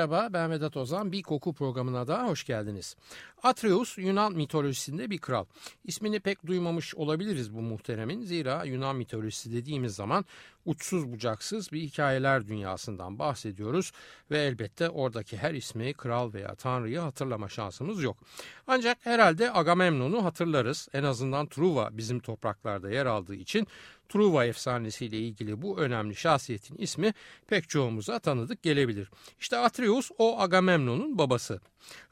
Merhaba ben Vedat Ozan. Bir koku programına da hoş geldiniz. Atreus Yunan mitolojisinde bir kral. İsmini pek duymamış olabiliriz bu muhteremin. Zira Yunan mitolojisi dediğimiz zaman uçsuz bucaksız bir hikayeler dünyasından bahsediyoruz ve elbette oradaki her ismi kral veya tanrıyı hatırlama şansımız yok. Ancak herhalde Agamemnon'u hatırlarız. En azından Truva bizim topraklarda yer aldığı için Truva efsanesiyle ilgili bu önemli şahsiyetin ismi pek çoğumuza tanıdık gelebilir. İşte Atreus o Agamemnon'un babası.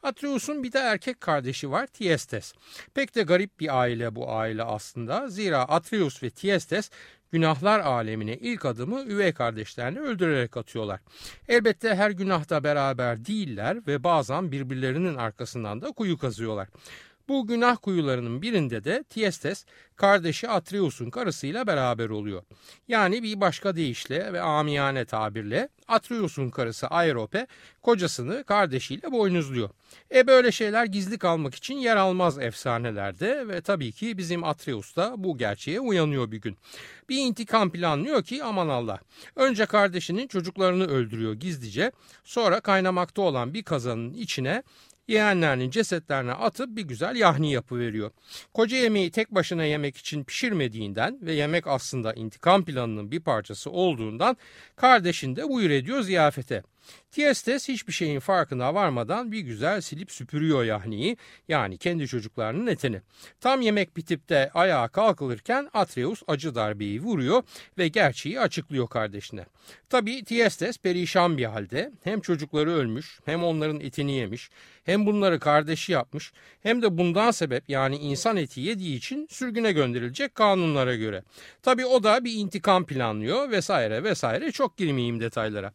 Atreus'un bir de erkek kardeşi var Tiestes. Pek de garip bir aile bu aile aslında. Zira Atreus ve Tiestes günahlar alemine ilk adımı üvey kardeşlerini öldürerek atıyorlar. Elbette her günahta beraber değiller ve bazen birbirlerinin arkasından da kuyu kazıyorlar. Bu günah kuyularının birinde de Tiestes kardeşi Atreus'un karısıyla beraber oluyor. Yani bir başka deyişle ve amiyane tabirle Atreus'un karısı Aerope kocasını kardeşiyle boynuzluyor. E böyle şeyler gizli kalmak için yer almaz efsanelerde ve tabii ki bizim Atreus da bu gerçeğe uyanıyor bir gün. Bir intikam planlıyor ki aman Allah. Önce kardeşinin çocuklarını öldürüyor gizlice sonra kaynamakta olan bir kazanın içine yeğenlerinin cesetlerine atıp bir güzel yahni yapıveriyor. Koca yemeği tek başına yemek için pişirmediğinden ve yemek aslında intikam planının bir parçası olduğundan kardeşin de buyur ediyor ziyafete. Tiestes hiçbir şeyin farkına varmadan bir güzel silip süpürüyor yahniyi yani kendi çocuklarının etini. Tam yemek bitip de ayağa kalkılırken Atreus acı darbeyi vuruyor ve gerçeği açıklıyor kardeşine. Tabi Tiestes perişan bir halde hem çocukları ölmüş hem onların etini yemiş hem bunları kardeşi yapmış hem de bundan sebep yani insan eti yediği için sürgüne gönderilecek kanunlara göre. Tabi o da bir intikam planlıyor vesaire vesaire çok girmeyeyim detaylara.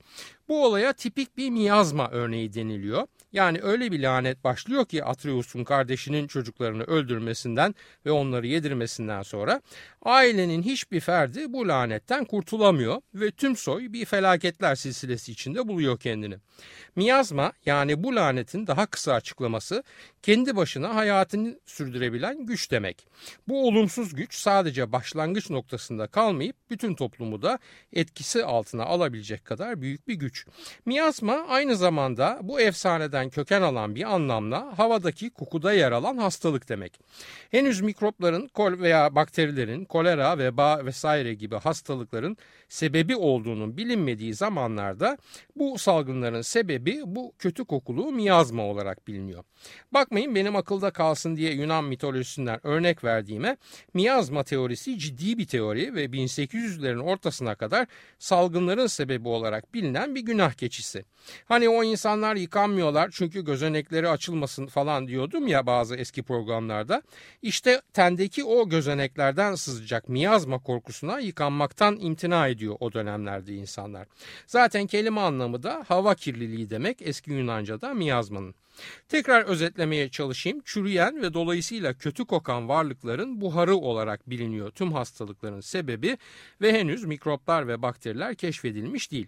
Bu olaya tipik bir miyazma örneği deniliyor. Yani öyle bir lanet başlıyor ki Atreus'un kardeşinin çocuklarını öldürmesinden ve onları yedirmesinden sonra ailenin hiçbir ferdi bu lanetten kurtulamıyor ve tüm soy bir felaketler silsilesi içinde buluyor kendini. Miyazma yani bu lanetin daha kısa açıklaması kendi başına hayatını sürdürebilen güç demek. Bu olumsuz güç sadece başlangıç noktasında kalmayıp bütün toplumu da etkisi altına alabilecek kadar büyük bir güç. Miyazma aynı zamanda bu efsaneden köken alan bir anlamla havadaki kokuda yer alan hastalık demek. Henüz mikropların kol veya bakterilerin kolera, veba vesaire gibi hastalıkların sebebi olduğunun bilinmediği zamanlarda bu salgınların sebebi bu kötü kokulu miyazma olarak biliniyor. Bakmayın benim akılda kalsın diye Yunan mitolojisinden örnek verdiğime miyazma teorisi ciddi bir teori ve 1800'lerin ortasına kadar salgınların sebebi olarak bilinen bir günah keçisi. Hani o insanlar yıkanmıyorlar çünkü gözenekleri açılmasın falan diyordum ya bazı eski programlarda. İşte tendeki o gözeneklerden sızacak miyazma korkusuna yıkanmaktan imtina ediyor o dönemlerde insanlar. Zaten kelime anlamı da hava kirliliği demek eski Yunanca'da miyazmanın. Tekrar özetlemeye çalışayım. Çürüyen ve dolayısıyla kötü kokan varlıkların buharı olarak biliniyor tüm hastalıkların sebebi ve henüz mikroplar ve bakteriler keşfedilmiş değil.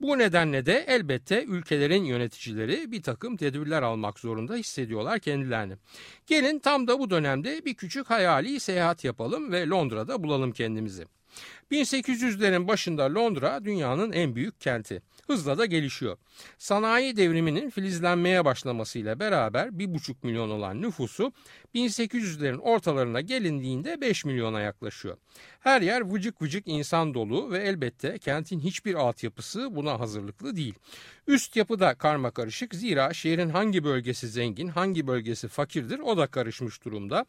Bu nedenle de elbette ülkelerin yöneticileri bir takım tedbirler almak zorunda hissediyorlar kendilerini. Gelin tam da bu dönemde bir küçük hayali seyahat yapalım ve Londra'da bulalım kendimizi. 1800'lerin başında Londra dünyanın en büyük kenti. Hızla da gelişiyor. Sanayi devriminin filizlenmeye başlamasıyla beraber 1,5 milyon olan nüfusu 1800'lerin ortalarına gelindiğinde 5 milyona yaklaşıyor. Her yer vıcık vıcık insan dolu ve elbette kentin hiçbir altyapısı buna hazırlıklı değil. Üst yapı da karma karışık zira şehrin hangi bölgesi zengin, hangi bölgesi fakirdir o da karışmış durumda.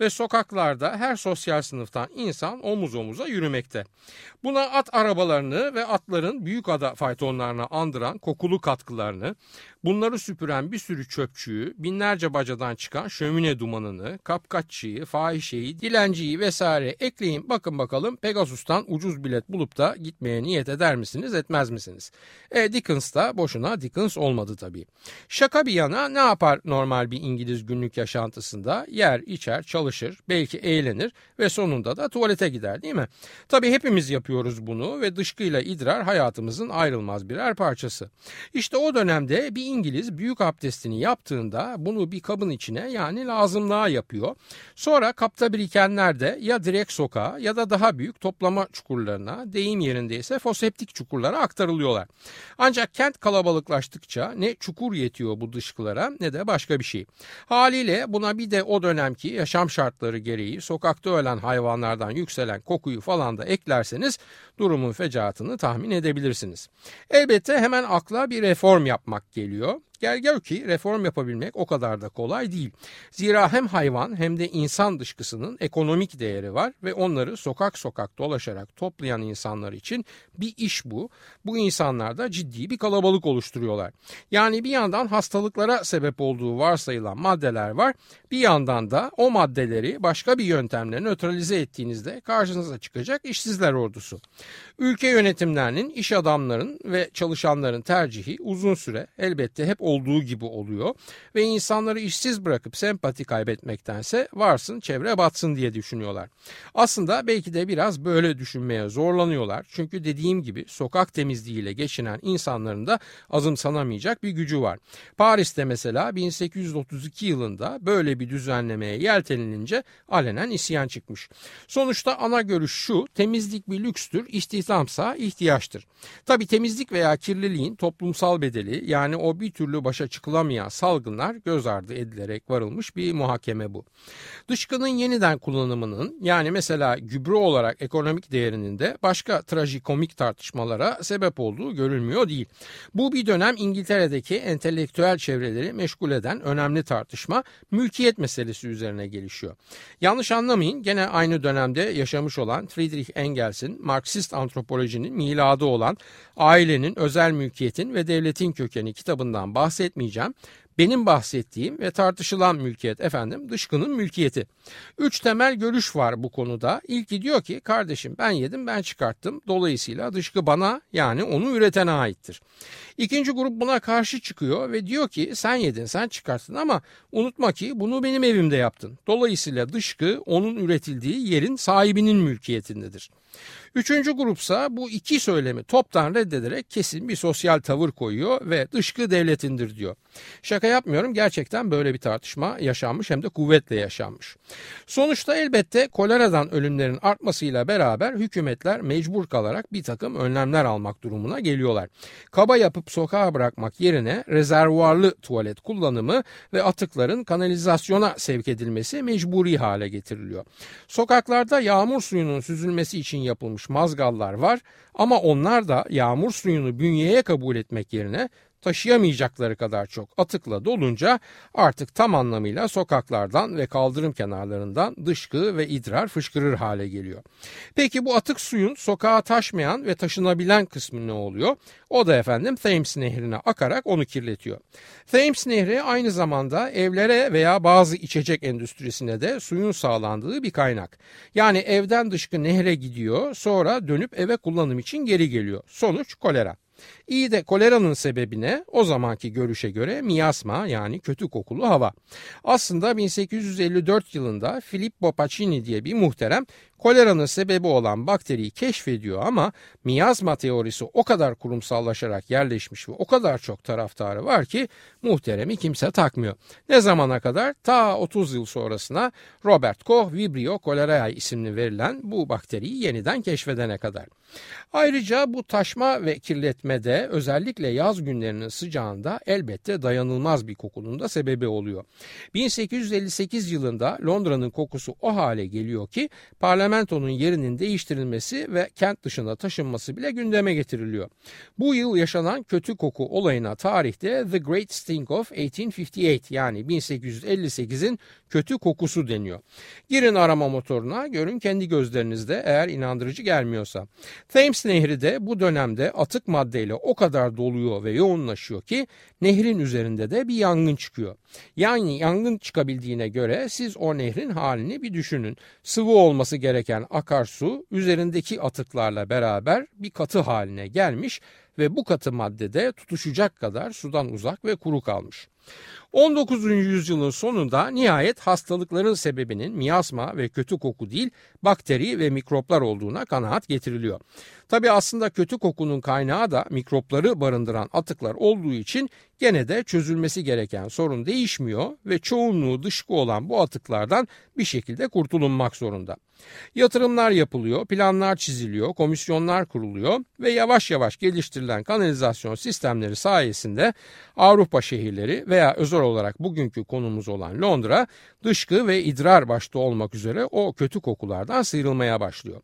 Ve sokaklarda her sosyal sınıftan insan omuz omuza yürümekte. Buna at arabalarını ve atların büyük ada faytonlarına andıran kokulu katkılarını, bunları süpüren bir sürü çöpçüyü, binlerce bacadan çıkan şömine dumanını, kapkaççıyı, fahişeyi, dilenciyi vesaire ekleyin bakın bakalım Pegasus'tan ucuz bilet bulup da gitmeye niyet eder misiniz etmez misiniz? E Dickens da boşuna Dickens olmadı tabii. Şaka bir yana ne yapar normal bir İngiliz günlük yaşantısında? Yer, içer, çalışır, belki eğlenir ve sonunda da tuvalete gider değil mi? Tabi hepimiz yapıyoruz bunu ve dışkıyla idrar hayatımızın ayrılmaz birer parçası. İşte o dönemde bir İngiliz büyük abdestini yaptığında bunu bir kabın içine yani lazımlığa yapıyor. Sonra kapta birikenler de ya direkt sokağa ya da daha büyük toplama çukurlarına deyim yerindeyse foseptik çukurlara aktarılıyorlar. Ancak kent kalabalıklaştıkça ne çukur yetiyor bu dışkılara ne de başka bir şey. Haliyle buna bir de o dönemki yaşam şartları gereği sokakta ölen hayvanlardan yükselen kokuyu falan da eklerseniz durumun fecaatını tahmin edebilirsiniz. Elbette hemen akla bir reform yapmak geliyor. yapılıyor. Gel ki reform yapabilmek o kadar da kolay değil. Zira hem hayvan hem de insan dışkısının ekonomik değeri var ve onları sokak sokak dolaşarak toplayan insanlar için bir iş bu. Bu insanlar da ciddi bir kalabalık oluşturuyorlar. Yani bir yandan hastalıklara sebep olduğu varsayılan maddeler var. Bir yandan da o maddeleri başka bir yöntemle nötralize ettiğinizde karşınıza çıkacak işsizler ordusu. Ülke yönetimlerinin, iş adamların ve çalışanların tercihi uzun süre elbette hep olduğu gibi oluyor ve insanları işsiz bırakıp sempati kaybetmektense varsın çevre batsın diye düşünüyorlar. Aslında belki de biraz böyle düşünmeye zorlanıyorlar. Çünkü dediğim gibi sokak temizliğiyle geçinen insanların da azımsanamayacak bir gücü var. Paris'te mesela 1832 yılında böyle bir düzenlemeye yeltenilince alenen isyan çıkmış. Sonuçta ana görüş şu temizlik bir lükstür, istihdamsa ihtiyaçtır. Tabi temizlik veya kirliliğin toplumsal bedeli yani o bir türlü başa çıkılamayan salgınlar göz ardı edilerek varılmış bir muhakeme bu. Dışkının yeniden kullanımının yani mesela gübre olarak ekonomik değerinin de başka trajikomik tartışmalara sebep olduğu görülmüyor değil. Bu bir dönem İngiltere'deki entelektüel çevreleri meşgul eden önemli tartışma mülkiyet meselesi üzerine gelişiyor. Yanlış anlamayın gene aynı dönemde yaşamış olan Friedrich Engels'in Marksist antropolojinin miladı olan Ailenin, Özel Mülkiyetin ve Devletin Kökeni kitabından bahsetmeyeceğim. Benim bahsettiğim ve tartışılan mülkiyet efendim dışkının mülkiyeti. Üç temel görüş var bu konuda. İlki diyor ki kardeşim ben yedim ben çıkarttım. Dolayısıyla dışkı bana yani onu üretene aittir. İkinci grup buna karşı çıkıyor ve diyor ki sen yedin sen çıkarttın ama unutma ki bunu benim evimde yaptın. Dolayısıyla dışkı onun üretildiği yerin sahibinin mülkiyetindedir. Üçüncü grupsa bu iki söylemi toptan reddederek kesin bir sosyal tavır koyuyor ve dışkı devletindir diyor. Şaka yapmıyorum gerçekten böyle bir tartışma yaşanmış hem de kuvvetle yaşanmış. Sonuçta elbette koleradan ölümlerin artmasıyla beraber hükümetler mecbur kalarak bir takım önlemler almak durumuna geliyorlar. Kaba yapıp sokağa bırakmak yerine rezervuarlı tuvalet kullanımı ve atıkların kanalizasyona sevk edilmesi mecburi hale getiriliyor. Sokaklarda yağmur suyunun süzülmesi için yapılmış mazgallar var. Ama onlar da yağmur suyunu bünyeye kabul etmek yerine taşıyamayacakları kadar çok atıkla dolunca artık tam anlamıyla sokaklardan ve kaldırım kenarlarından dışkı ve idrar fışkırır hale geliyor. Peki bu atık suyun sokağa taşmayan ve taşınabilen kısmı ne oluyor? O da efendim Thames nehrine akarak onu kirletiyor. Thames nehri aynı zamanda evlere veya bazı içecek endüstrisine de suyun sağlandığı bir kaynak. Yani evden dışkı nehre gidiyor sonra dönüp eve kullanım için geri geliyor. Sonuç kolera. İyi de koleranın sebebine o zamanki görüşe göre miyasma yani kötü kokulu hava. Aslında 1854 yılında Filippo Pacini diye bir muhterem koleranın sebebi olan bakteriyi keşfediyor ama miyazma teorisi o kadar kurumsallaşarak yerleşmiş ve o kadar çok taraftarı var ki muhteremi kimse takmıyor. Ne zamana kadar? Ta 30 yıl sonrasına Robert Koch Vibrio cholerae isimli verilen bu bakteriyi yeniden keşfedene kadar. Ayrıca bu taşma ve kirletmede özellikle yaz günlerinin sıcağında elbette dayanılmaz bir kokunun da sebebi oluyor. 1858 yılında Londra'nın kokusu o hale geliyor ki parlamentonun yerinin değiştirilmesi ve kent dışına taşınması bile gündeme getiriliyor. Bu yıl yaşanan kötü koku olayına tarihte The Great Stink of 1858 yani 1858'in kötü kokusu deniyor. Girin arama motoruna görün kendi gözlerinizde eğer inandırıcı gelmiyorsa. Thames Nehri de bu dönemde atık maddeyle o kadar doluyor ve yoğunlaşıyor ki nehrin üzerinde de bir yangın çıkıyor. Yani yangın çıkabildiğine göre siz o nehrin halini bir düşünün. Sıvı olması gereken akarsu üzerindeki atıklarla beraber bir katı haline gelmiş ve bu katı maddede tutuşacak kadar sudan uzak ve kuru kalmış. 19. yüzyılın sonunda nihayet hastalıkların sebebinin miyasma ve kötü koku değil bakteri ve mikroplar olduğuna kanaat getiriliyor. Tabi aslında kötü kokunun kaynağı da mikropları barındıran atıklar olduğu için gene de çözülmesi gereken sorun değişmiyor ve çoğunluğu dışkı olan bu atıklardan bir şekilde kurtulunmak zorunda. Yatırımlar yapılıyor, planlar çiziliyor, komisyonlar kuruluyor ve yavaş yavaş geliştirilen kanalizasyon sistemleri sayesinde Avrupa şehirleri veya özel olarak bugünkü konumuz olan Londra dışkı ve idrar başta olmak üzere o kötü kokulardan sıyrılmaya başlıyor.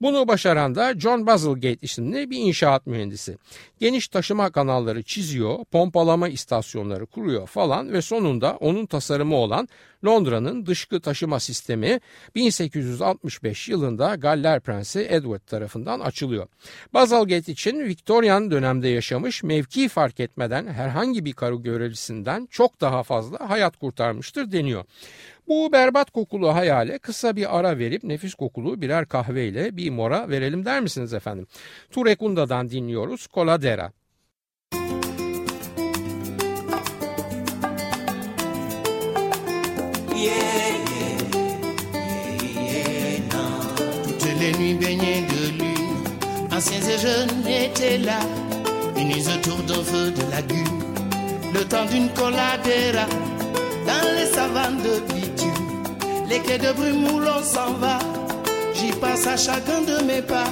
Bunu başaran da John Bazalgate isimli bir inşaat mühendisi. Geniş taşıma kanalları çiziyor, pompalama istasyonları kuruyor falan ve sonunda onun tasarımı olan Londra'nın dışkı taşıma sistemi 1865 yılında Galler Prensi Edward tarafından açılıyor. Bazalgate için Victorian dönemde yaşamış mevki fark etmeden herhangi bir karı görevlisinden çok daha fazla hayat kurtarmıştır deniyor. Bu berbat kokulu hayale kısa bir ara verip nefis kokulu birer kahveyle bir mora verelim der misiniz efendim? Turekunda'dan dinliyoruz Coladera. Les nuits baignées de lune, anciens et jeunes étaient là, unis autour d'un feu de lagune, le temps d'une coladera, dans les savanes de bitume, les quais de brume où s'en va, j'y passe à chacun de mes pas,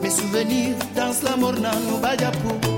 mes souvenirs dansent la morna no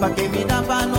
pa' que miraba no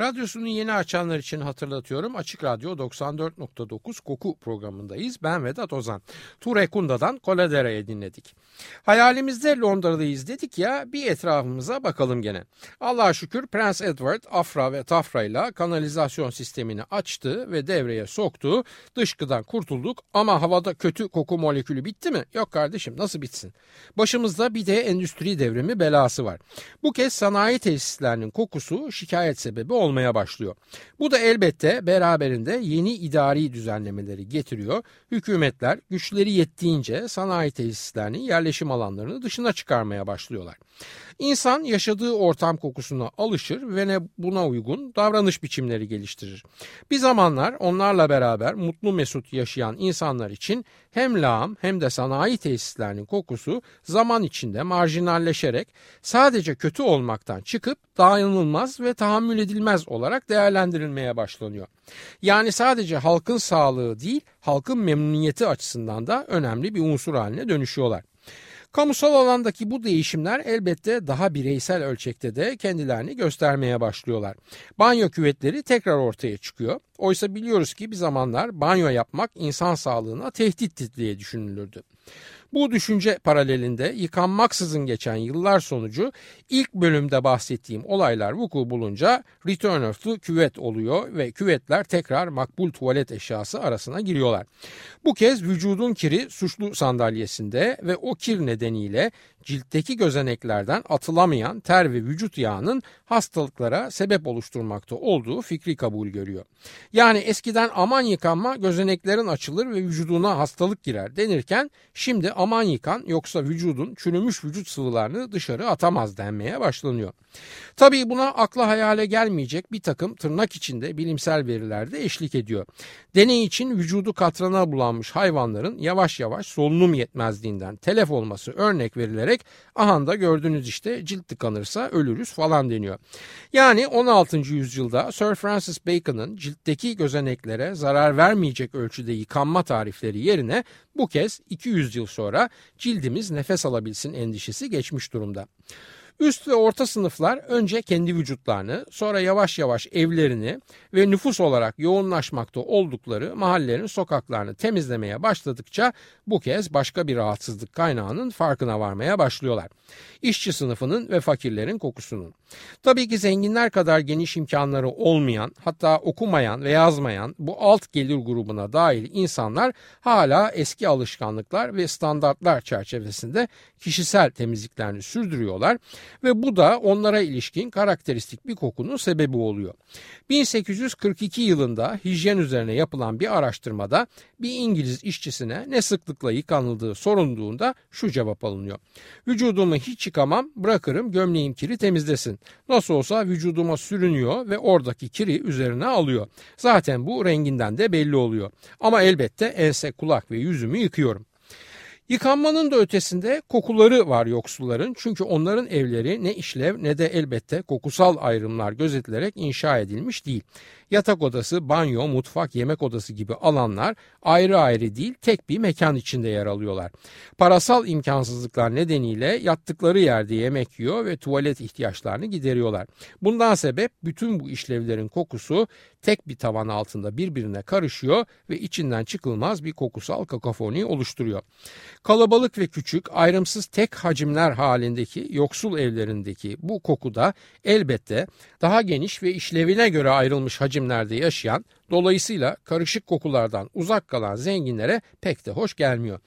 Radyosunu yeni açanlar için hatırlatıyorum. Açık Radyo 94.9 Koku programındayız. Ben Vedat Ozan. Ture Kunda'dan Coladera'ya dinledik. Hayalimizde Londra'dayız dedik ya bir etrafımıza bakalım gene. Allah'a şükür Prens Edward Afra ve Tafra ile kanalizasyon sistemini açtı ve devreye soktu. Dışkıdan kurtulduk ama havada kötü koku molekülü bitti mi? Yok kardeşim nasıl bitsin? Başımızda bir de endüstri devrimi belası var. Bu kez sanayi tesislerinin kokusu şikayet sebebi olmaya başlıyor. Bu da elbette beraberinde yeni idari düzenlemeleri getiriyor. Hükümetler güçleri yettiğince sanayi tesislerinin yerleşim alanlarını dışına çıkarmaya başlıyorlar. İnsan yaşadığı ortam kokusuna alışır ve ne buna uygun davranış biçimleri geliştirir. Bir zamanlar onlarla beraber mutlu mesut yaşayan insanlar için hem lağım hem de sanayi tesislerinin kokusu zaman içinde marjinalleşerek sadece kötü olmaktan çıkıp dayanılmaz ve tahammül edilmez olarak değerlendirilmeye başlanıyor. Yani sadece halkın sağlığı değil, halkın memnuniyeti açısından da önemli bir unsur haline dönüşüyorlar. Kamusal alandaki bu değişimler elbette daha bireysel ölçekte de kendilerini göstermeye başlıyorlar. Banyo küvetleri tekrar ortaya çıkıyor. Oysa biliyoruz ki bir zamanlar banyo yapmak insan sağlığına tehdit diye düşünülürdü. Bu düşünce paralelinde yıkanmaksızın geçen yıllar sonucu ilk bölümde bahsettiğim olaylar vuku bulunca return of the küvet oluyor ve küvetler tekrar makbul tuvalet eşyası arasına giriyorlar. Bu kez vücudun kiri suçlu sandalyesinde ve o kir nedeniyle ciltteki gözeneklerden atılamayan ter ve vücut yağının hastalıklara sebep oluşturmakta olduğu fikri kabul görüyor. Yani eskiden aman yıkanma gözeneklerin açılır ve vücuduna hastalık girer denirken şimdi aman yıkan yoksa vücudun çürümüş vücut sıvılarını dışarı atamaz denmeye başlanıyor. Tabii buna akla hayale gelmeyecek bir takım tırnak içinde bilimsel veriler de eşlik ediyor. Deney için vücudu katrana bulanmış hayvanların yavaş yavaş solunum yetmezliğinden telef olması örnek verilerek aha da gördüğünüz işte cilt tıkanırsa ölürüz falan deniyor. Yani 16. yüzyılda Sir Francis Bacon'ın ciltteki gözeneklere zarar vermeyecek ölçüde yıkanma tarifleri yerine bu kez 200 yıl sonra cildimiz nefes alabilsin endişesi geçmiş durumda. Üst ve orta sınıflar önce kendi vücutlarını, sonra yavaş yavaş evlerini ve nüfus olarak yoğunlaşmakta oldukları mahallelerin sokaklarını temizlemeye başladıkça bu kez başka bir rahatsızlık kaynağının farkına varmaya başlıyorlar. İşçi sınıfının ve fakirlerin kokusunun. Tabii ki zenginler kadar geniş imkanları olmayan, hatta okumayan ve yazmayan bu alt gelir grubuna dahil insanlar hala eski alışkanlıklar ve standartlar çerçevesinde kişisel temizliklerini sürdürüyorlar ve bu da onlara ilişkin karakteristik bir kokunun sebebi oluyor. 1842 yılında hijyen üzerine yapılan bir araştırmada bir İngiliz işçisine ne sıklıkla yıkanıldığı sorulduğunda şu cevap alınıyor. Vücudumu hiç yıkamam bırakırım gömleğim kiri temizlesin. Nasıl olsa vücuduma sürünüyor ve oradaki kiri üzerine alıyor. Zaten bu renginden de belli oluyor. Ama elbette ense, kulak ve yüzümü yıkıyorum. Yıkanmanın da ötesinde kokuları var yoksulların çünkü onların evleri ne işlev ne de elbette kokusal ayrımlar gözetilerek inşa edilmiş değil. Yatak odası, banyo, mutfak, yemek odası gibi alanlar ayrı ayrı değil tek bir mekan içinde yer alıyorlar. Parasal imkansızlıklar nedeniyle yattıkları yerde yemek yiyor ve tuvalet ihtiyaçlarını gideriyorlar. Bundan sebep bütün bu işlevlerin kokusu tek bir tavan altında birbirine karışıyor ve içinden çıkılmaz bir kokusal kakafoni oluşturuyor. Kalabalık ve küçük, ayrımsız tek hacimler halindeki yoksul evlerindeki bu koku da elbette daha geniş ve işlevine göre ayrılmış hacimlerde yaşayan Dolayısıyla karışık kokulardan uzak kalan zenginlere pek de hoş gelmiyor.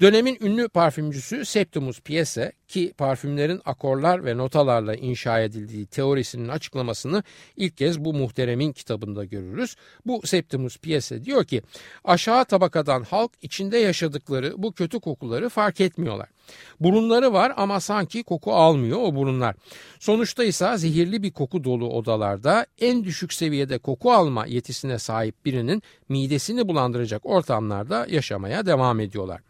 Dönemin ünlü parfümcüsü Septimus Piese ki parfümlerin akorlar ve notalarla inşa edildiği teorisinin açıklamasını ilk kez bu muhteremin kitabında görürüz. Bu Septimus Piese diyor ki aşağı tabakadan halk içinde yaşadıkları bu kötü kokuları fark etmiyorlar. Burunları var ama sanki koku almıyor o burunlar. Sonuçta ise zehirli bir koku dolu odalarda en düşük seviyede koku alma yetisine sahip birinin midesini bulandıracak ortamlarda yaşamaya devam ediyorlar.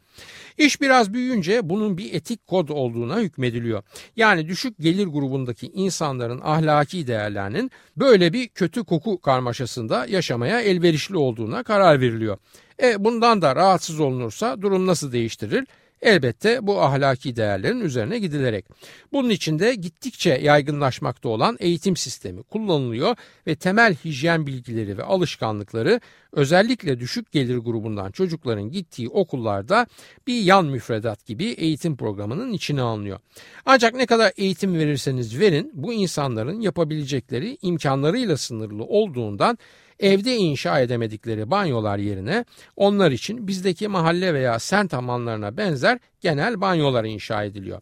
İş biraz büyüyünce bunun bir etik kod olduğuna hükmediliyor. Yani düşük gelir grubundaki insanların ahlaki değerlerinin böyle bir kötü koku karmaşasında yaşamaya elverişli olduğuna karar veriliyor. E bundan da rahatsız olunursa durum nasıl değiştirir? Elbette bu ahlaki değerlerin üzerine gidilerek. Bunun için de gittikçe yaygınlaşmakta olan eğitim sistemi kullanılıyor ve temel hijyen bilgileri ve alışkanlıkları özellikle düşük gelir grubundan çocukların gittiği okullarda bir yan müfredat gibi eğitim programının içine alınıyor. Ancak ne kadar eğitim verirseniz verin bu insanların yapabilecekleri imkanlarıyla sınırlı olduğundan evde inşa edemedikleri banyolar yerine onlar için bizdeki mahalle veya sent hamamlarına benzer genel banyolar inşa ediliyor.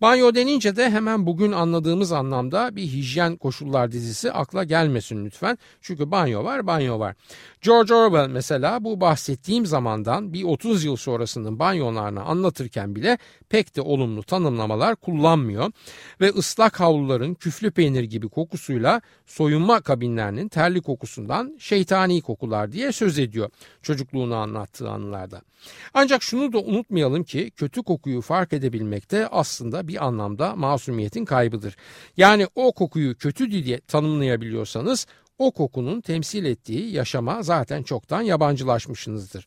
Banyo denince de hemen bugün anladığımız anlamda bir hijyen koşullar dizisi akla gelmesin lütfen. Çünkü banyo var, banyo var. George Orwell mesela bu bahsettiğim zamandan bir 30 yıl sonrasının banyolarını anlatırken bile pek de olumlu tanımlamalar kullanmıyor ve ıslak havluların küflü peynir gibi kokusuyla soyunma kabinlerinin terli kokusundan şeytani kokular diye söz ediyor çocukluğunu anlattığı anılarda. Ancak şunu da unutmayalım ki kötü kokuyu fark edebilmekte aslında bir anlamda masumiyetin kaybıdır. Yani o kokuyu kötü diye tanımlayabiliyorsanız o kokunun temsil ettiği yaşama zaten çoktan yabancılaşmışsınızdır.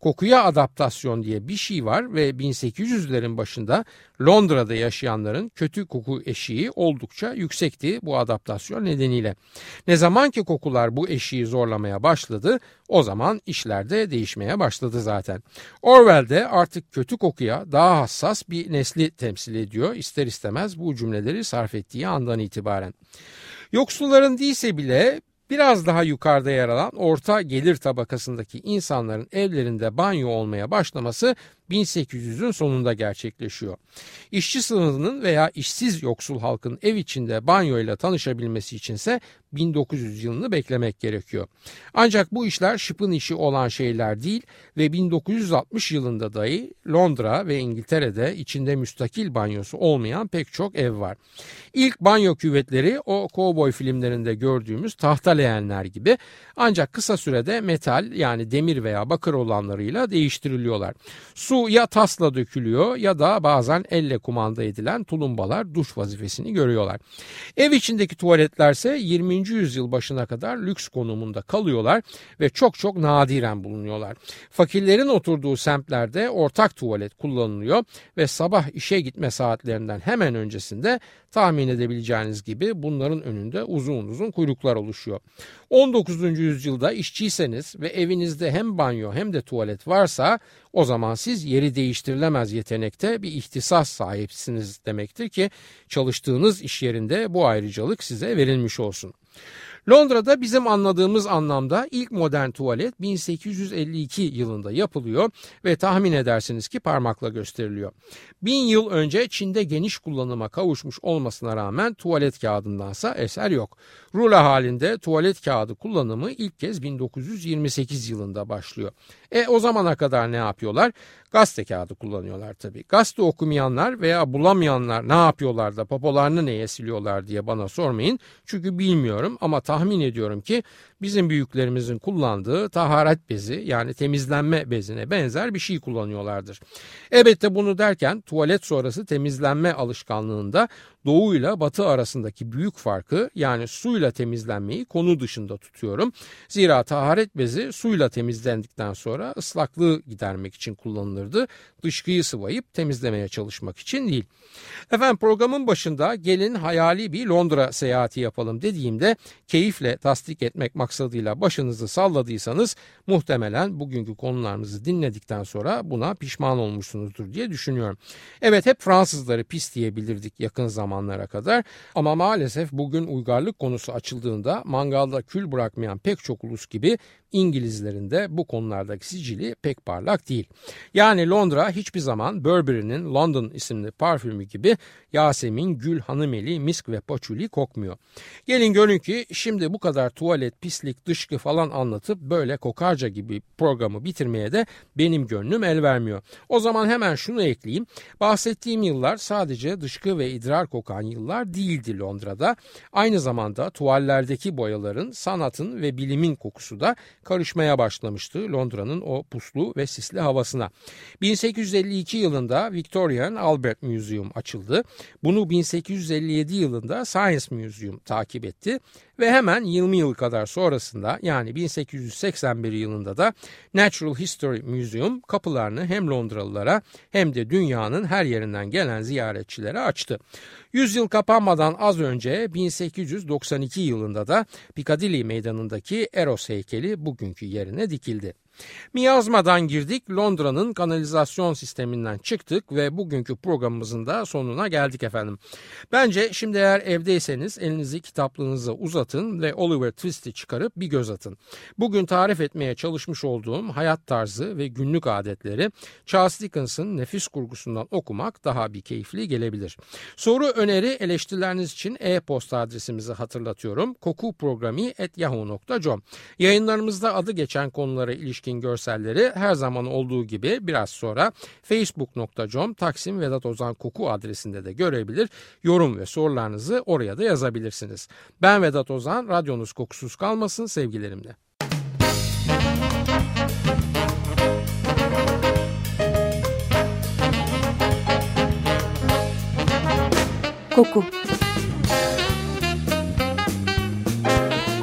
Kokuya adaptasyon diye bir şey var ve 1800'lerin başında Londra'da yaşayanların kötü koku eşiği oldukça yüksekti bu adaptasyon nedeniyle. Ne zaman ki kokular bu eşiği zorlamaya başladı o zaman işler de değişmeye başladı zaten. Orwell de artık kötü kokuya daha hassas bir nesli temsil ediyor ister istemez bu cümleleri sarf ettiği andan itibaren. Yoksulların değilse bile Biraz daha yukarıda yer alan orta gelir tabakasındaki insanların evlerinde banyo olmaya başlaması 1800'ün sonunda gerçekleşiyor. İşçi sınıfının veya işsiz yoksul halkın ev içinde banyo ile tanışabilmesi içinse 1900 yılını beklemek gerekiyor. Ancak bu işler şıpın işi olan şeyler değil ve 1960 yılında dahi Londra ve İngiltere'de içinde müstakil banyosu olmayan pek çok ev var. İlk banyo küvetleri o kovboy filmlerinde gördüğümüz tahta leğenler gibi ancak kısa sürede metal yani demir veya bakır olanlarıyla değiştiriliyorlar. Su ya tasla dökülüyor ya da bazen elle kumanda edilen tulumbalar duş vazifesini görüyorlar. Ev içindeki tuvaletlerse 20. yüzyıl başına kadar lüks konumunda kalıyorlar ve çok çok nadiren bulunuyorlar. Fakirlerin oturduğu semtlerde ortak tuvalet kullanılıyor ve sabah işe gitme saatlerinden hemen öncesinde tahmin edebileceğiniz gibi bunların önünde uzun uzun kuyruklar oluşuyor. 19. yüzyılda işçiyseniz ve evinizde hem banyo hem de tuvalet varsa o zaman siz yeri değiştirilemez yetenekte bir ihtisas sahipsiniz demektir ki çalıştığınız iş yerinde bu ayrıcalık size verilmiş olsun. Londra'da bizim anladığımız anlamda ilk modern tuvalet 1852 yılında yapılıyor ve tahmin edersiniz ki parmakla gösteriliyor. Bin yıl önce Çin'de geniş kullanıma kavuşmuş olmasına rağmen tuvalet kağıdındansa eser yok. Rula halinde tuvalet kağıdı kullanımı ilk kez 1928 yılında başlıyor. E o zamana kadar ne yapıyorlar? Gazete kağıdı kullanıyorlar tabii. Gazete okumayanlar veya bulamayanlar ne yapıyorlar da popolarını neye siliyorlar diye bana sormayın. Çünkü bilmiyorum ama tahmin ediyorum ki bizim büyüklerimizin kullandığı taharet bezi yani temizlenme bezine benzer bir şey kullanıyorlardır. Elbette bunu derken tuvalet sonrası temizlenme alışkanlığında doğu ile batı arasındaki büyük farkı yani suyla temizlenmeyi konu dışında tutuyorum. Zira taharet bezi suyla temizlendikten sonra ıslaklığı gidermek için kullanılırdı. Dışkıyı sıvayıp temizlemeye çalışmak için değil. Efendim programın başında gelin hayali bir Londra seyahati yapalım dediğimde keyifle tasdik etmek maksadıyla başınızı salladıysanız muhtemelen bugünkü konularımızı dinledikten sonra buna pişman olmuşsunuzdur diye düşünüyorum. Evet hep Fransızları pis diyebilirdik yakın zamanlara kadar ama maalesef bugün uygarlık konusu açıldığında mangalda kül bırakmayan pek çok ulus gibi İngilizlerin de bu konulardaki sicili pek parlak değil. Yani Londra hiçbir zaman Burberry'nin London isimli parfümü gibi Yasemin, Gül, Hanımeli, Misk ve Paçuli kokmuyor. Gelin görün ki şimdi bu kadar tuvalet, pislik, dışkı falan anlatıp böyle kokarca gibi programı bitirmeye de benim gönlüm el vermiyor. O zaman hemen şunu ekleyeyim. Bahsettiğim yıllar sadece dışkı ve idrar kokan yıllar değildi Londra'da. Aynı zamanda tuvallerdeki boyaların, sanatın ve bilimin kokusu da karışmaya başlamıştı Londra'nın o puslu ve sisli havasına. 1852 yılında Victorian Albert Museum açıldı. Bunu 1857 yılında Science Museum takip etti ve hemen 20 yıl kadar sonrasında yani 1881 yılında da Natural History Museum kapılarını hem Londralılara hem de dünyanın her yerinden gelen ziyaretçilere açtı. Yüzyıl kapanmadan az önce 1892 yılında da Piccadilly meydanındaki Eros heykeli bugünkü yerine dikildi. Miyazmadan girdik, Londra'nın kanalizasyon sisteminden çıktık ve bugünkü programımızın da sonuna geldik efendim. Bence şimdi eğer evdeyseniz elinizi kitaplığınıza uzatın ve Oliver Twist'i çıkarıp bir göz atın. Bugün tarif etmeye çalışmış olduğum hayat tarzı ve günlük adetleri Charles Dickens'ın nefis kurgusundan okumak daha bir keyifli gelebilir. Soru, öneri, eleştirileriniz için e-posta adresimizi hatırlatıyorum. kokuprogrami.yahoo.com Yayınlarımızda adı geçen konulara ilişkin ilişkin görselleri her zaman olduğu gibi biraz sonra facebook.com Taksim Vedat Ozan Koku adresinde de görebilir. Yorum ve sorularınızı oraya da yazabilirsiniz. Ben Vedat Ozan, radyonuz kokusuz kalmasın sevgilerimle. Koku